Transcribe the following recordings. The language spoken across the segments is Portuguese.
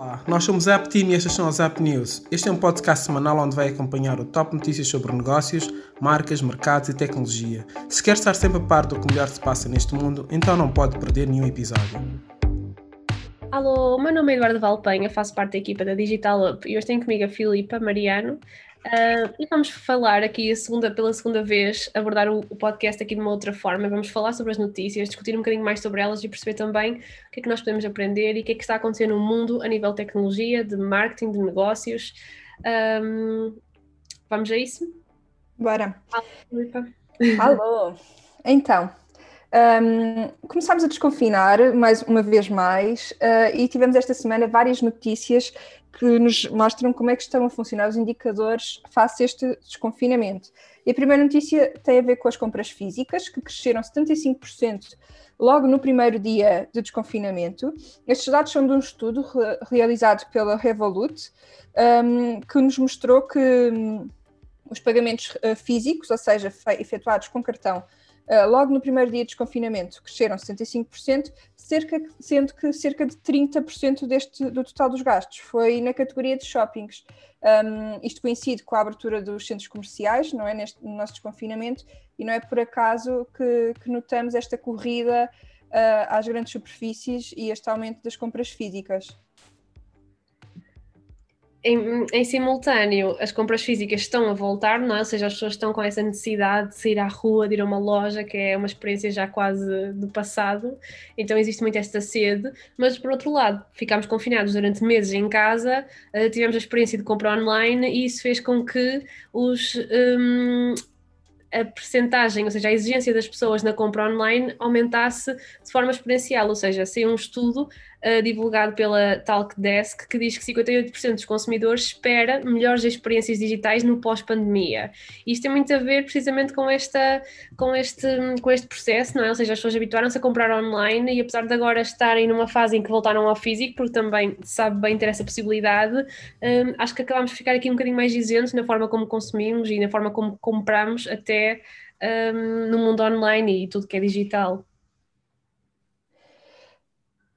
Olá, nós somos a App Team e estas são as App News. Este é um podcast semanal onde vai acompanhar o top notícias sobre negócios, marcas, mercados e tecnologia. Se quer estar sempre a par do que melhor se passa neste mundo, então não pode perder nenhum episódio. Alô, meu nome é Eduardo Valpenha, faço parte da equipa da Digital Up e hoje tenho comigo a Filipa Mariano, Uh, e vamos falar aqui segunda, pela segunda vez, abordar o, o, podcast aqui de uma outra forma. Vamos falar sobre as notícias, discutir um bocadinho mais sobre elas e perceber também o que é que nós podemos aprender e o que é que está acontecendo no mundo a nível de tecnologia, de marketing, de negócios. Um, vamos a isso? Bora. Alô, Alô. Então, um, começámos a desconfinar mais uma vez mais uh, e tivemos esta semana várias notícias que nos mostram como é que estão a funcionar os indicadores face a este desconfinamento. E a primeira notícia tem a ver com as compras físicas, que cresceram 75% logo no primeiro dia de desconfinamento. Estes dados são de um estudo re realizado pela Revolut, um, que nos mostrou que um, os pagamentos uh, físicos, ou seja, efetuados com cartão, logo no primeiro dia de desconfinamento cresceram 65%, cerca, sendo que cerca de 30% deste, do total dos gastos foi na categoria de shoppings. Um, isto coincide com a abertura dos centros comerciais, não é? Neste, no nosso desconfinamento, e não é por acaso que, que notamos esta corrida uh, às grandes superfícies e este aumento das compras físicas em, em, simultâneo, as compras físicas estão a voltar, não é? Ou seja, as pessoas estão com essa necessidade de sair à rua, de ir a uma loja, que é uma experiência já quase do passado, então existe muito esta sede, mas por outro lado, ficámos confinados durante meses em casa, uh, tivemos a experiência de compra online e isso fez com que os. Um, a percentagem, ou seja, a exigência das pessoas na compra online aumentasse de forma exponencial, ou seja, sem um estudo uh, divulgado pela Talkdesk que diz que 58% dos consumidores espera melhores experiências digitais no pós-pandemia. Isto tem muito a ver precisamente com, esta, com, este, com este processo, não é? Ou seja, as pessoas habituaram-se a comprar online e apesar de agora estarem numa fase em que voltaram ao físico, porque também sabe bem ter essa possibilidade, um, acho que acabamos de ficar aqui um bocadinho mais isentos na forma como consumimos e na forma como compramos até um, no mundo online e tudo que é digital.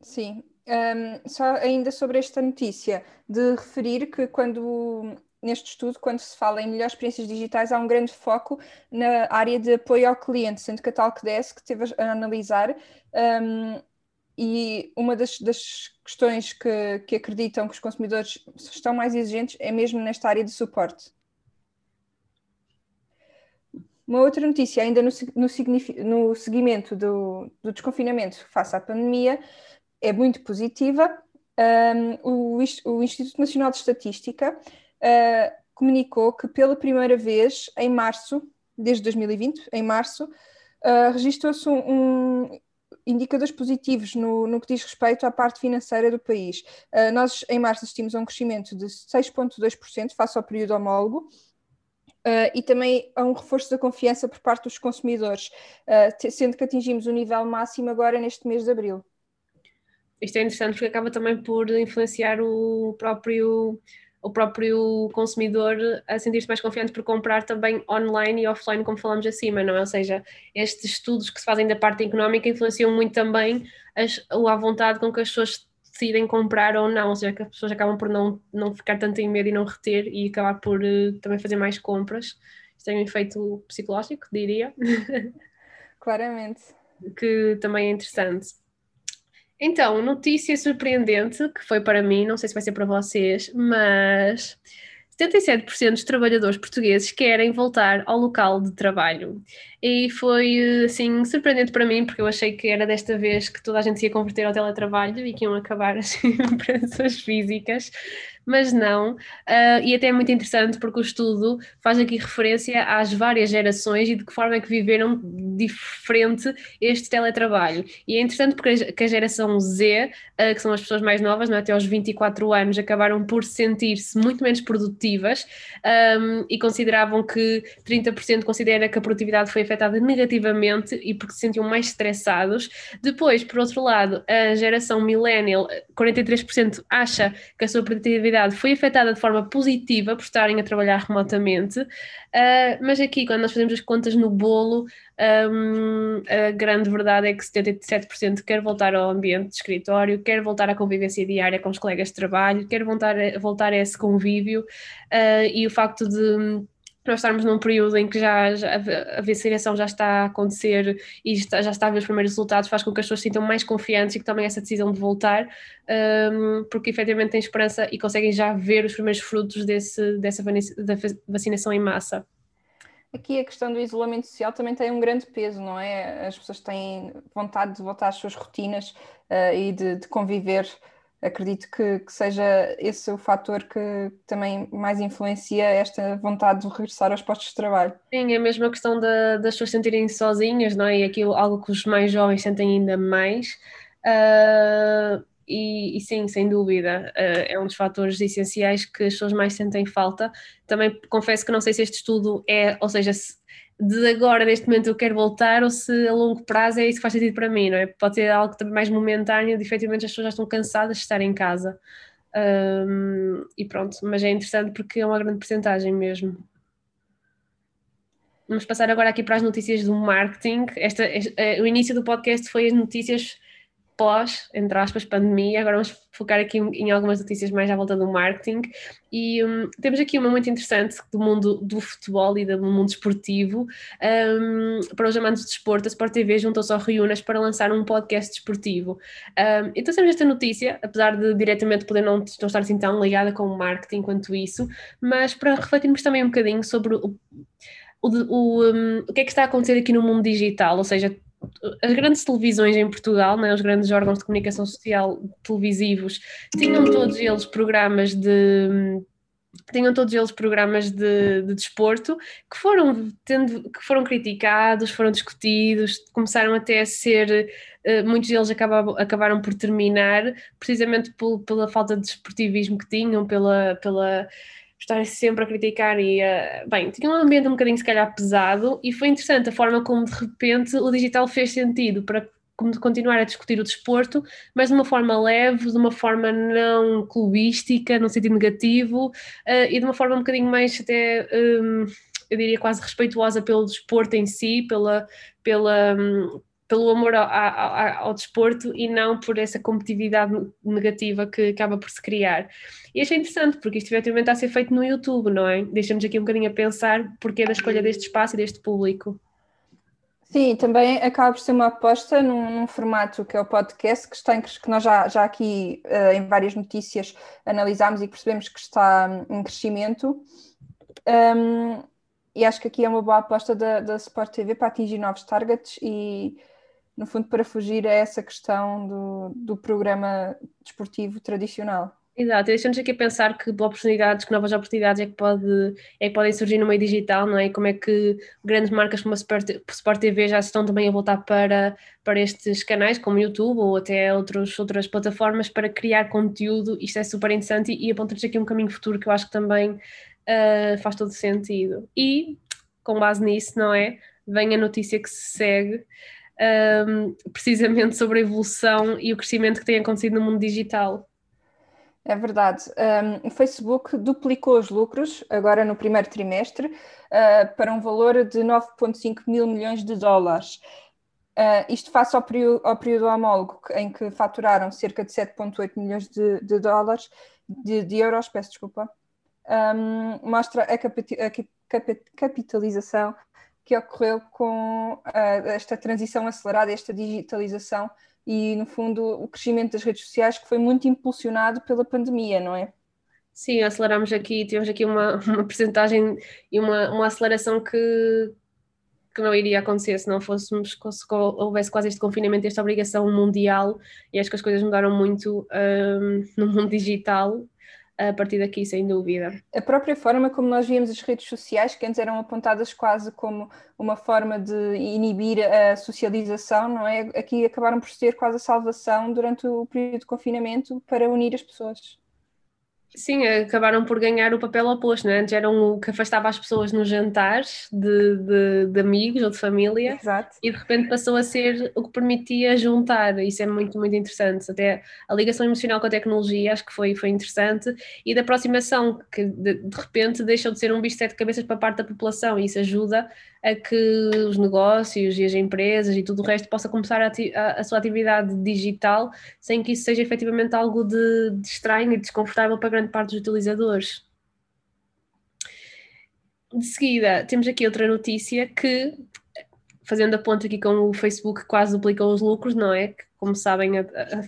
Sim, um, só ainda sobre esta notícia, de referir que quando neste estudo, quando se fala em melhores experiências digitais, há um grande foco na área de apoio ao cliente, sendo que a Talkdesk teve a analisar um, e uma das, das questões que, que, acreditam que os consumidores estão mais exigentes é mesmo nesta área de suporte. Uma outra notícia, ainda no, no, no seguimento do, do desconfinamento face à pandemia, é muito positiva. Um, o, o, Instituto Nacional de Estatística uh, comunicou que pela primeira vez, em março, desde 2020, em março, uh, registrou-se um, um, indicadores positivos no, no, que diz respeito à parte financeira do país. Uh, nós, em março, assistimos a um crescimento de 6,2% face ao período homólogo, Uh, e também a um reforço da confiança por parte dos consumidores, uh, sendo que atingimos o nível máximo agora neste mês de abril isto é interessante porque acaba também por influenciar o próprio o próprio consumidor a sentir-se mais confiante por comprar também online e offline, como falamos acima, não é? Ou seja, estes estudos que se fazem da parte económica influenciam muito também as, a vontade com que as pessoas decidem comprar ou não, ou seja, que as pessoas acabam por não, não ficar tanto em medo e não reter e acabar por uh, também fazer mais compras. Isto tem um efeito psicológico, diria. Claramente. que também é interessante. Então, notícia surpreendente, que foi para mim, não sei se vai ser para vocês, mas 77% dos trabalhadores portugueses querem voltar ao local de trabalho. E foi, assim, surpreendente para mim, porque eu achei que era desta vez que toda a gente se ia converter ao teletrabalho e que iam acabar as empresas físicas mas não. Uh, e até é muito interessante porque o estudo faz aqui referência às várias gerações e de que forma é que viveram diferente este teletrabalho. E é interessante porque a geração Z, uh, que são as pessoas mais novas, é? até aos 24 anos, acabaram por sentir-se muito menos produtivas um, e consideravam que 30% considera que a produtividade foi afetada negativamente e porque se sentiam mais estressados. Depois, por outro lado, a geração millennial, 43% acha que a sua produtividade produtividade foi afetada de forma positiva por estarem a trabalhar remotamente, uh, mas aqui, quando nós fazemos as contas no bolo, um, a grande verdade é que 77% quer voltar ao ambiente de escritório, quer voltar à convivência diária com os colegas de trabalho, quer voltar a, voltar a esse convívio, uh, e o facto de nós estarmos num período em que já, já a vacinação já está a acontecer e está, já está a ver os primeiros resultados, faz com que as pessoas se sintam mais confiantes e que tomem essa decisão de voltar, um, porque efetivamente têm esperança e conseguem já ver os primeiros frutos desse, dessa vacinação em massa. Aqui a questão do isolamento social também tem um grande peso, não é? As pessoas têm vontade de voltar às suas rotinas uh, e de, de conviver acredito que, que, seja esse o fator que também mais influencia esta vontade de regressar aos postos de trabalho. Sim, é mesmo a questão das pessoas sentirem sozinhas, não é? E aquilo, algo que os mais jovens sentem ainda mais. Uh, e, e, sim, sem dúvida, uh, é um dos fatores essenciais que as pessoas mais sentem falta. Também confesso que não sei se este estudo é, ou seja, se, de agora, neste momento, eu quero voltar ou se a longo prazo é isso que faz sentido para mim, não é? Pode ser algo também mais momentâneo, de efetivamente as pessoas já estão cansadas de estar em casa. Um, e pronto, mas é interessante porque é uma grande porcentagem mesmo. Vamos passar agora aqui para as notícias do marketing. Esta, este, eh, o início do podcast foi as notícias pós, entre aspas, pandemia. Agora vamos focar aqui em algumas notícias mais à volta do marketing. E um, temos aqui uma muito interessante do mundo do futebol e do mundo esportivo. Um, para os amantes de desporto, a Sport TV juntou-se ao Riunas para lançar um podcast desportivo. Um, então temos esta notícia, apesar de diretamente poder não, não estar assim tão ligada com o marketing quanto isso, mas para refletirmos também um bocadinho sobre o, o, o, um, o que é que está a acontecer aqui no mundo digital, ou seja, as grandes televisões em Portugal, né, os grandes órgãos de comunicação social televisivos, tinham todos eles programas de tinham todos eles programas de, de desporto que foram, tendo, que foram criticados, foram discutidos, começaram até a ser, uh, muitos deles acabaram, acabaram por terminar, precisamente pela falta de desportivismo que tinham, pela, pela estar sempre a criticar e, uh, bem, tinha um ambiente um bocadinho se calhar pesado e foi interessante a forma como de repente o digital fez sentido para continuar a discutir o desporto, mas de uma forma leve, de uma forma não clubística, no sentido negativo, uh, e de uma forma um bocadinho mais até, um, eu diria quase respeituosa pelo desporto em si, pela, pela, um, pelo amor ao, ao, ao, desporto e não por essa competitividade negativa que acaba por se criar. E achei interessante, porque isto efetivamente está a ser feito no YouTube, não é? Deixamos aqui um bocadinho a pensar porque da escolha deste espaço e deste público. Sim, também acaba por ser uma aposta num, num formato que é o podcast, que, está em, que nós já, já aqui uh, em várias notícias analisámos e percebemos que está em crescimento. Um, e acho que aqui é uma boa aposta da, da Sport TV para atingir novos targets e no fundo, para fugir a essa questão do, do programa desportivo tradicional. Exato, deixamos aqui a pensar que oportunidades, que novas oportunidades é que, pode, é que podem surgir no meio digital, não é? E como é que grandes marcas como a Sport, TV já estão também a voltar para, para estes canais, como o YouTube ou até outros, outras plataformas, para criar conteúdo. Isto é super interessante e, e aponta-nos aqui um caminho futuro que eu acho que também uh, faz todo sentido. E, com base nisso, não é? Vem a notícia que se segue um, precisamente sobre a evolução e o crescimento que tem acontecido no mundo digital. É verdade. Um, o Facebook duplicou os lucros agora no primeiro trimestre uh, para um valor de 9,5 mil milhões de dólares. Uh, isto face ao período, ao período, homólogo em que faturaram cerca de 7,8 milhões de, de dólares, de, de, euros, peço desculpa, um, mostra a, a capitalização que ocorreu com uh, esta transição acelerada, esta digitalização e, no fundo, o crescimento das redes sociais que foi muito impulsionado pela pandemia, não é? Sim, aceleramos aqui, tivemos aqui uma, uma percentagem e uma, uma aceleração que, que não iria acontecer se não fôssemos, se houvesse quase este confinamento, esta obrigação mundial, e acho que as coisas mudaram muito um, no mundo digital a partir daqui, sem dúvida. A própria forma como nós víamos as redes sociais, que antes eram apontadas quase como uma forma de inibir a socialização, não é? Aqui acabaram por ser quase a salvação durante o período de confinamento para unir as pessoas. Sim, acabaram por ganhar o papel oposto, não é? Antes eram o que afastava as pessoas nos jantares de, de, de, amigos ou de família Exato. e de repente passou a ser o que permitia juntar. Isso é muito, muito interessante. Até a ligação emocional com a tecnologia acho que foi, foi interessante e da aproximação, que de, de repente deixou de ser um bicho de sete cabeças para parte da população e isso ajuda a que os negócios e as empresas e tudo o resto possa começar a, a, a sua atividade digital sem que isso seja efetivamente algo de, de estranho e desconfortável para grande parte dos utilizadores. De seguida, temos aqui outra notícia que, fazendo a ponta aqui com o Facebook, quase duplica os lucros, não é? Como sabem, a,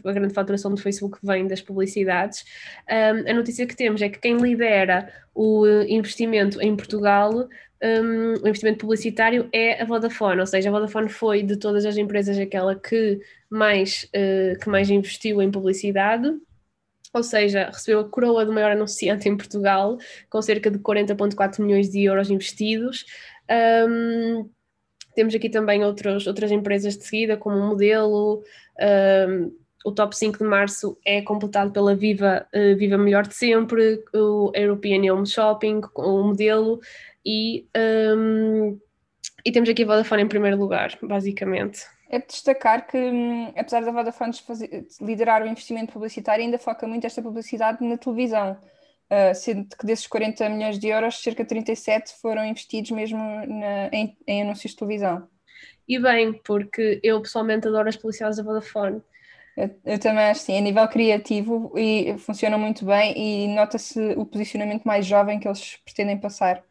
a, grande faturação do Facebook vem das publicidades. Um, a notícia que temos é que quem lidera o investimento em Portugal um, o investimento publicitário é a Vodafone, ou seja, a Vodafone foi de todas as empresas aquela que mais, uh, que mais investiu em publicidade, ou seja, recebeu a coroa do maior anunciante em Portugal, com cerca de 40,4 milhões de euros investidos. Um, temos aqui também outros, outras empresas de seguida, como o Modelo. Um, o top 5 de março é completado pela Viva, uh, Viva Melhor de Sempre, o European Home Shopping, o Modelo e, um, e temos aqui a Vodafone em primeiro lugar, basicamente. É de destacar que, hum, apesar da Vodafone fazer, liderar o investimento publicitário, ainda foca muito esta publicidade na televisão, uh, sendo que desses 40 milhões de euros, cerca de 37 foram investidos mesmo na, em, em anúncios de televisão. E bem, porque eu pessoalmente adoro as publicidades da Vodafone. Eu, eu também acho sim, a nível criativo e funciona muito bem e nota-se o posicionamento mais jovem que eles pretendem passar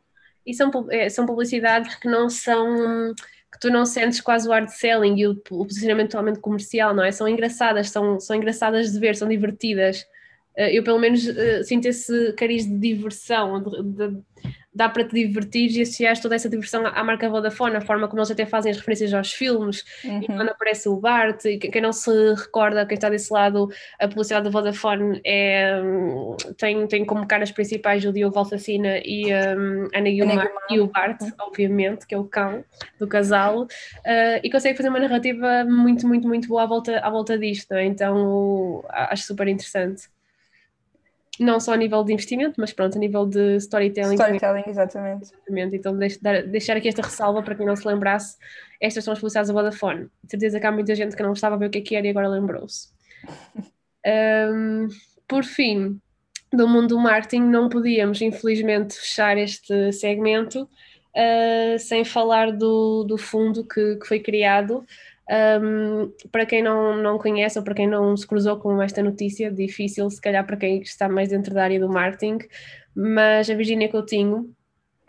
e são, é, são publicidades que não são que tu não sentes quase o hard selling e o, o posicionamento totalmente comercial, não é? São engraçadas, são, são engraçadas de ver, são divertidas. Eh, eu pelo menos uh, sinto esse cariz de diversão, de, de, dá para te divertir e associar toda essa diversão à marca Vodafone, a forma como eles até fazem as referências aos filmes, uhum. e quando aparece o Bart, e quem não se recorda, quem está desse lado, a publicidade da Vodafone é, tem, tem como caras principais o Diogo Valsacina e um, a Ana Guilmar e o Bart, uhum. obviamente, que é o cão do casal, uh, e consegue fazer uma narrativa muito, muito, muito boa à volta, à volta disto, é? então acho super interessante não só a nível de investimento, mas pronto, a nível de storytelling. Storytelling, exatamente. exatamente. Então, deixar aqui esta ressalva para quem não se lembrasse, estas são as publicidades da Vodafone. De certeza que há muita gente que não estava a ver o que é que era e agora lembrou-se. um, por fim, do mundo do marketing, não podíamos, infelizmente, fechar este segmento uh, sem falar do, do fundo que, que foi criado um, para quem não, não conhece ou para quem não se cruzou com esta notícia, difícil se calhar para quem está mais dentro da área do marketing, mas a Virginia Coutinho,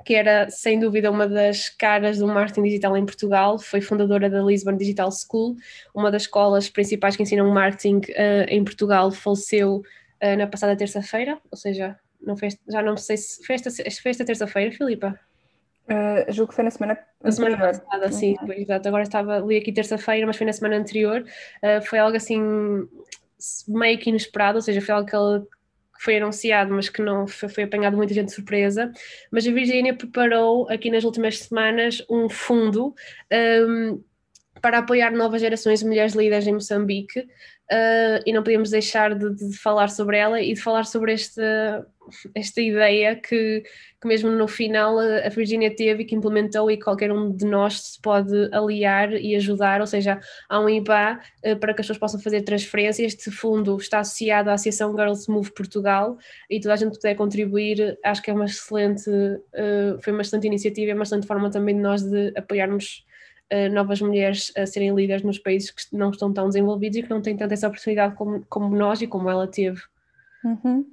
que era sem dúvida uma das caras do marketing digital em Portugal, foi fundadora da Lisbon Digital School, uma das escolas principais que ensinam marketing uh, em Portugal, faleceu uh, na passada terça-feira, ou seja, não fez, já não sei se foi esta, esta terça-feira, Filipa? Uh, julgo que foi na semana Na semana passada, sim, uhum. exato. Agora estava ali aqui terça-feira, mas foi na semana anterior. Uh, foi algo assim meio que inesperado, ou seja, foi algo que foi anunciado, mas que não foi, foi apanhado muita gente de surpresa. Mas a Virgínia preparou aqui nas últimas semanas um fundo um, para apoiar novas gerações de mulheres líderes em Moçambique uh, e não podíamos deixar de, de, falar sobre ela e de falar sobre esta, esta ideia que, que mesmo no final a Virginia teve e que implementou e qualquer um de nós se pode aliar e ajudar, ou seja, há um IBA uh, para que as pessoas possam fazer transferências, este fundo está associado à Associação Girls Move Portugal e toda a gente puder contribuir, acho que é uma excelente, uh, foi uma excelente iniciativa, é uma excelente forma também de nós de apoiarmos uh, novas mulheres a serem líderes nos países que não estão tão desenvolvidos e que não têm tanta essa oportunidade como, como nós e como ela teve. Uhum.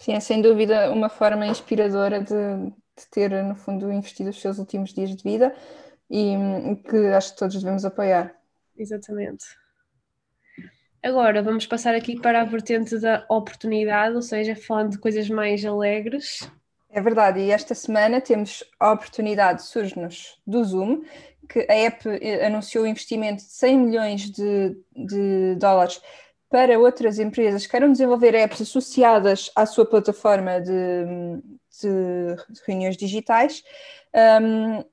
Sim, é sem dúvida uma forma inspiradora de, de, ter, no fundo, investido os seus últimos dias de vida e que acho que todos devemos apoiar. Exatamente. Agora vamos passar aqui para a vertente da oportunidade, ou seja, falando de coisas mais alegres. É verdade, e esta semana temos a oportunidade, surge-nos do Zoom, que a app eh, anunciou o investimento de 100 milhões de, de dólares para outras empresas que queiram desenvolver apps associadas à sua plataforma de, de reuniões digitais. Um,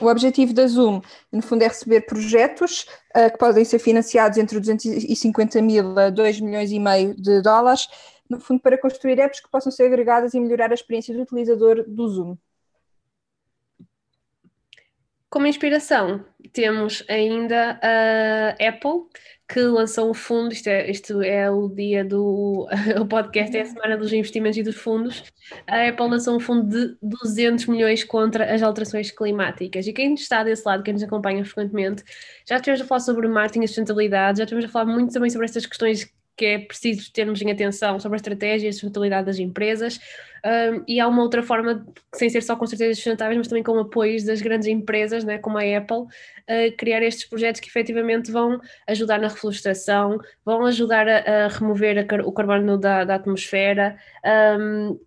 o objetivo da Zoom, no fundo, é receber projetos uh, que podem ser financiados entre 250 mil a 2 milhões e meio de dólares no fundo para construir apps que possam ser agregadas e melhorar a experiência do utilizador do Zoom. Como inspiração, temos ainda a Apple, que lançou um fundo, isto é, isto é o dia do o podcast, é a semana dos investimentos e dos fundos. A Apple lançou um fundo de 200 milhões contra as alterações climáticas. E quem está desse lado, quem nos acompanha frequentemente, já estivemos a falar sobre marketing e sustentabilidade, já estivemos a falar muito também sobre estas questões que é preciso termos em atenção sobre a estratégia e a sustentabilidade das empresas. Um, e há uma outra forma, sem ser só com estratégias sustentáveis, mas também com apoios das grandes empresas, né, como a Apple, criar estes projetos que efetivamente vão ajudar na reflorestação, vão ajudar a, a remover a, o carbono da, da atmosfera. Um,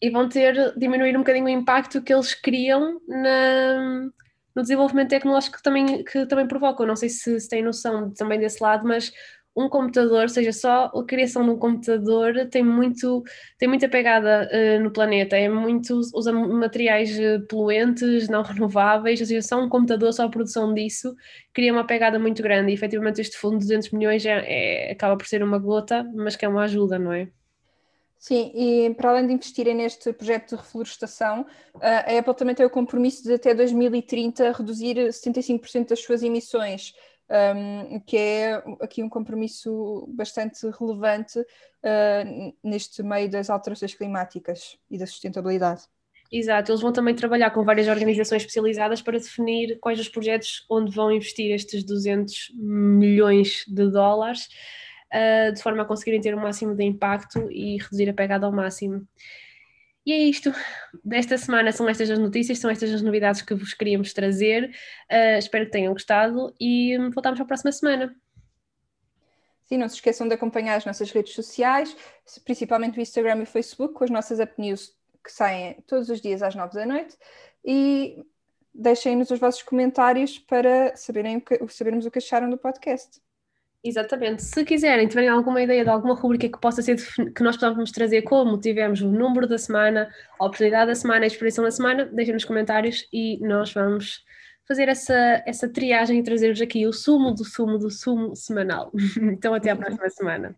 e vão ter, diminuir um bocadinho o impacto que eles criam na, no desenvolvimento tecnológico que também, que também provocam. Não sei se, se têm noção também desse lado, mas um computador, seja só a criação de um computador, tem, muito, tem muita pegada uh, no planeta, é muito, usa materiais uh, poluentes, não renováveis, ou seja, só um computador, só a produção disso, cria uma pegada muito grande. E efetivamente este fundo de 200 milhões é, é, acaba por ser uma gota, mas que é uma ajuda, não é? Sim, e para além de investirem neste projeto de reflorestação, a Apple também tem o compromisso de até 2030 reduzir 75% das suas emissões um, que é aqui um compromisso bastante relevante uh, neste meio das alterações climáticas e da sustentabilidade. Exato, eles vão também trabalhar com várias organizações especializadas para definir quais os projetos onde vão investir estes 200 milhões de dólares, uh, de forma a conseguirem ter o máximo de impacto e reduzir a pegada ao máximo. E é isto. Desta semana são estas as notícias, são estas as novidades que vos queríamos trazer. Uh, espero que tenham gostado e voltamos para a próxima semana. Sim, não se esqueçam de acompanhar as nossas redes sociais, principalmente o Instagram e o Facebook, com as nossas Up News que saem todos os dias às nove da noite. E deixem-nos os vossos comentários para saberem o que, sabermos o que acharam do podcast. Exatamente. Se quiserem, tiverem alguma ideia de alguma rubrica que possa ser que nós possamos trazer, como tivemos o número da semana, a oportunidade da semana, a expressão da semana, deixem nos comentários e nós vamos fazer essa, essa triagem e trazer-vos aqui o sumo do sumo do sumo semanal. então, até à próxima semana.